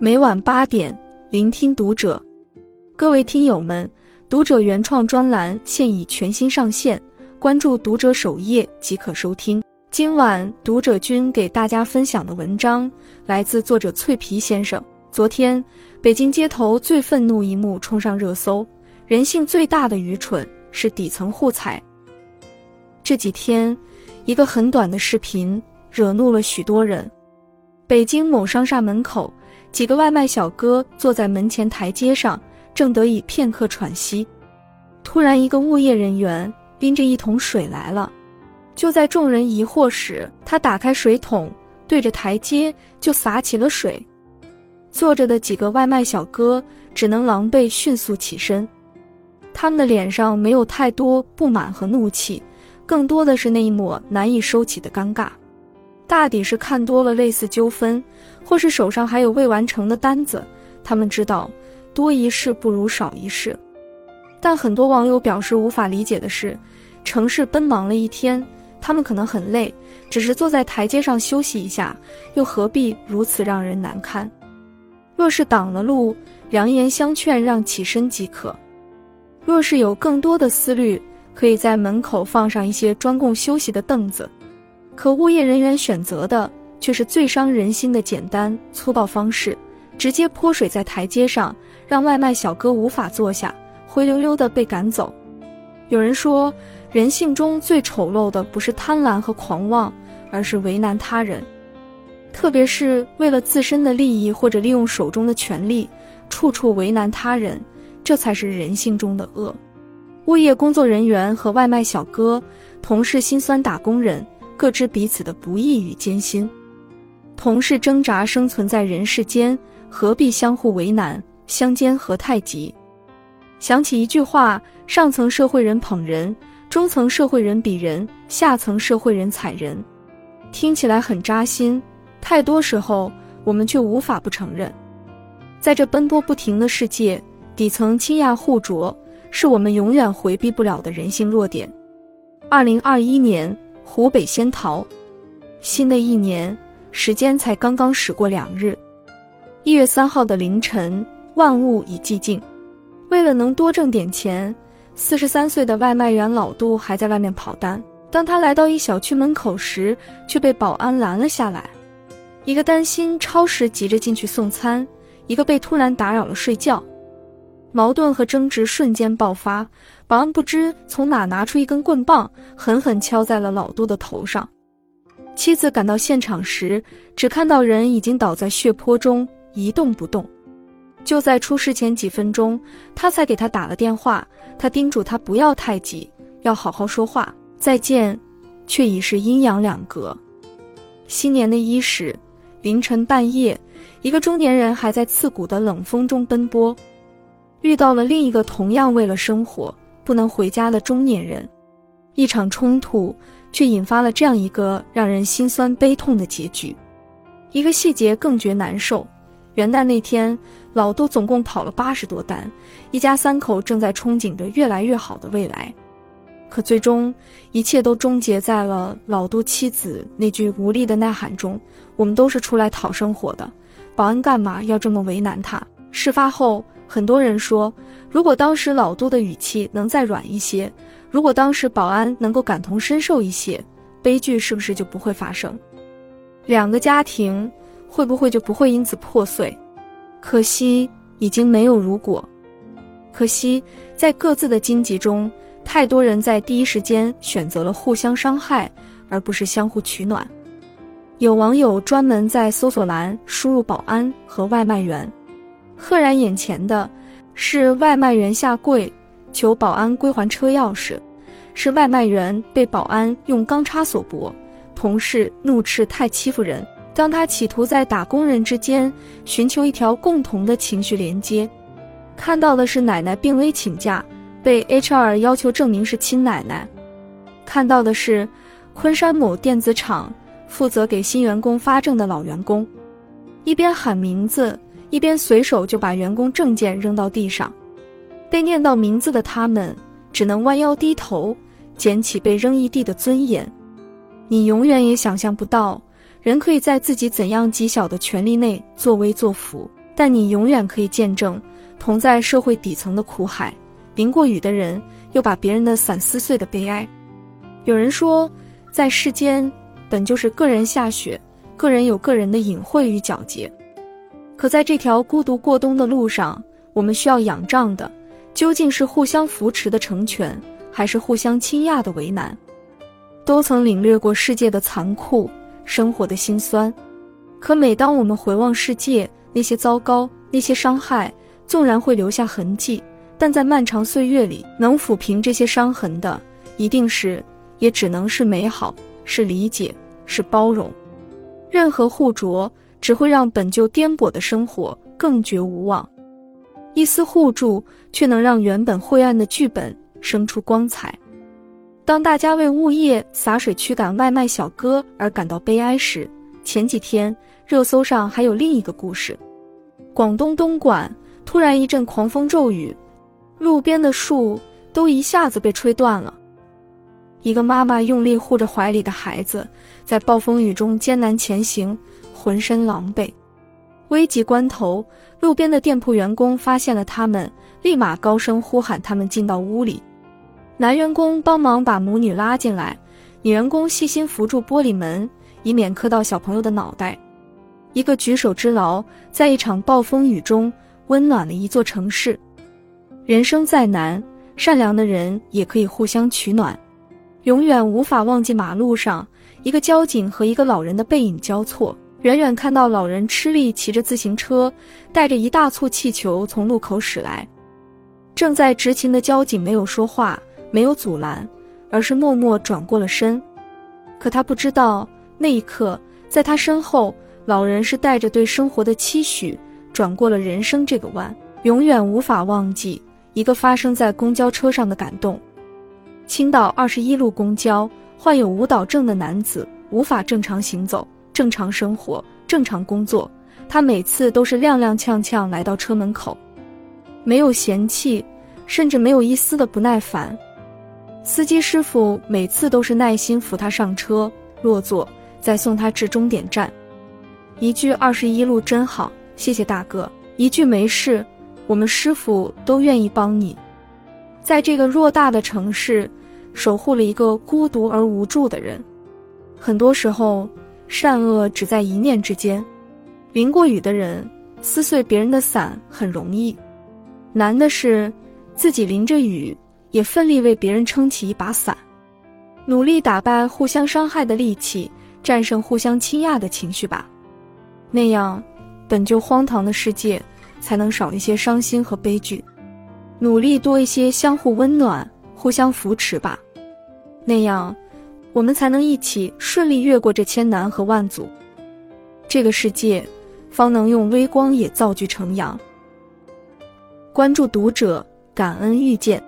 每晚八点，聆听读者。各位听友们，读者原创专栏现已全新上线，关注读者首页即可收听。今晚读者君给大家分享的文章来自作者脆皮先生。昨天，北京街头最愤怒一幕冲上热搜：人性最大的愚蠢是底层互踩。这几天，一个很短的视频惹怒了许多人。北京某商厦门口。几个外卖小哥坐在门前台阶上，正得以片刻喘息。突然，一个物业人员拎着一桶水来了。就在众人疑惑时，他打开水桶，对着台阶就洒起了水。坐着的几个外卖小哥只能狼狈迅速起身，他们的脸上没有太多不满和怒气，更多的是那一抹难以收起的尴尬。大抵是看多了类似纠纷，或是手上还有未完成的单子，他们知道多一事不如少一事。但很多网友表示无法理解的是，城市奔忙了一天，他们可能很累，只是坐在台阶上休息一下，又何必如此让人难堪？若是挡了路，良言相劝让起身即可；若是有更多的思虑，可以在门口放上一些专供休息的凳子。可物业人员选择的却是最伤人心的简单粗暴方式，直接泼水在台阶上，让外卖小哥无法坐下，灰溜溜的被赶走。有人说，人性中最丑陋的不是贪婪和狂妄，而是为难他人，特别是为了自身的利益或者利用手中的权力，处处为难他人，这才是人性中的恶。物业工作人员和外卖小哥同是心酸打工人。各知彼此的不易与艰辛，同是挣扎生存在人世间，何必相互为难，相煎何太急？想起一句话：上层社会人捧人，中层社会人比人，下层社会人踩人。听起来很扎心，太多时候我们却无法不承认，在这奔波不停的世界，底层倾轧互啄，是我们永远回避不了的人性弱点。二零二一年。湖北仙桃，新的一年时间才刚刚驶过两日。一月三号的凌晨，万物已寂静。为了能多挣点钱，四十三岁的外卖员老杜还在外面跑单。当他来到一小区门口时，却被保安拦了下来。一个担心超时急着进去送餐，一个被突然打扰了睡觉。矛盾和争执瞬间爆发，保安不知从哪拿出一根棍棒，狠狠敲在了老杜的头上。妻子赶到现场时，只看到人已经倒在血泊中，一动不动。就在出事前几分钟，他才给他打了电话，他叮嘱他不要太急，要好好说话。再见，却已是阴阳两隔。新年的伊始，凌晨半夜，一个中年人还在刺骨的冷风中奔波。遇到了另一个同样为了生活不能回家的中年人，一场冲突却引发了这样一个让人心酸悲痛的结局。一个细节更觉难受：元旦那天，老杜总共跑了八十多单，一家三口正在憧憬着越来越好的未来，可最终一切都终结在了老杜妻子那句无力的呐喊中：“我们都是出来讨生活的，保安干嘛要这么为难他？”事发后。很多人说，如果当时老杜的语气能再软一些，如果当时保安能够感同身受一些，悲剧是不是就不会发生？两个家庭会不会就不会因此破碎？可惜已经没有如果。可惜在各自的荆棘中，太多人在第一时间选择了互相伤害，而不是相互取暖。有网友专门在搜索栏输入“保安”和“外卖员”。赫然眼前的，是外卖员下跪求保安归还车钥匙，是外卖员被保安用钢叉锁脖，同事怒斥太欺负人。当他企图在打工人之间寻求一条共同的情绪连接，看到的是奶奶病危请假，被 HR 要求证明是亲奶奶；看到的是昆山某电子厂负责给新员工发证的老员工，一边喊名字。一边随手就把员工证件扔到地上，被念到名字的他们只能弯腰低头捡起被扔一地的尊严。你永远也想象不到，人可以在自己怎样极小的权利内作威作福。但你永远可以见证同在社会底层的苦海，淋过雨的人又把别人的伞撕碎的悲哀。有人说，在世间本就是个人下雪，个人有个人的隐晦与皎洁。可在这条孤独过冬的路上，我们需要仰仗的，究竟是互相扶持的成全，还是互相倾轧的为难？都曾领略过世界的残酷，生活的辛酸。可每当我们回望世界，那些糟糕，那些伤害，纵然会留下痕迹，但在漫长岁月里，能抚平这些伤痕的，一定是，也只能是美好，是理解，是包容。任何互啄，只会让本就颠簸的生活更觉无望。一丝互助，却能让原本晦暗的剧本生出光彩。当大家为物业洒水驱赶外卖小哥而感到悲哀时，前几天热搜上还有另一个故事：广东东莞突然一阵狂风骤雨，路边的树都一下子被吹断了。一个妈妈用力护着怀里的孩子，在暴风雨中艰难前行，浑身狼狈。危急关头，路边的店铺员工发现了他们，立马高声呼喊他们进到屋里。男员工帮忙把母女拉进来，女员工细心扶住玻璃门，以免磕到小朋友的脑袋。一个举手之劳，在一场暴风雨中温暖了一座城市。人生再难，善良的人也可以互相取暖。永远无法忘记马路上一个交警和一个老人的背影交错。远远看到老人吃力骑着自行车，带着一大簇气球从路口驶来。正在执勤的交警没有说话，没有阻拦，而是默默转过了身。可他不知道，那一刻，在他身后，老人是带着对生活的期许，转过了人生这个弯。永远无法忘记一个发生在公交车上的感动。青岛二十一路公交，患有舞蹈症的男子无法正常行走。正常生活，正常工作，他每次都是踉踉跄跄来到车门口，没有嫌弃，甚至没有一丝的不耐烦。司机师傅每次都是耐心扶他上车落座，再送他至终点站。一句“二十一路真好，谢谢大哥”，一句“没事，我们师傅都愿意帮你”。在这个偌大的城市，守护了一个孤独而无助的人。很多时候。善恶只在一念之间。淋过雨的人撕碎别人的伞很容易，难的是自己淋着雨也奋力为别人撑起一把伞，努力打败互相伤害的戾气，战胜互相倾轧的情绪吧。那样，本就荒唐的世界才能少一些伤心和悲剧。努力多一些相互温暖、互相扶持吧。那样。我们才能一起顺利越过这千难和万阻，这个世界方能用微光也造句成阳。关注读者，感恩遇见。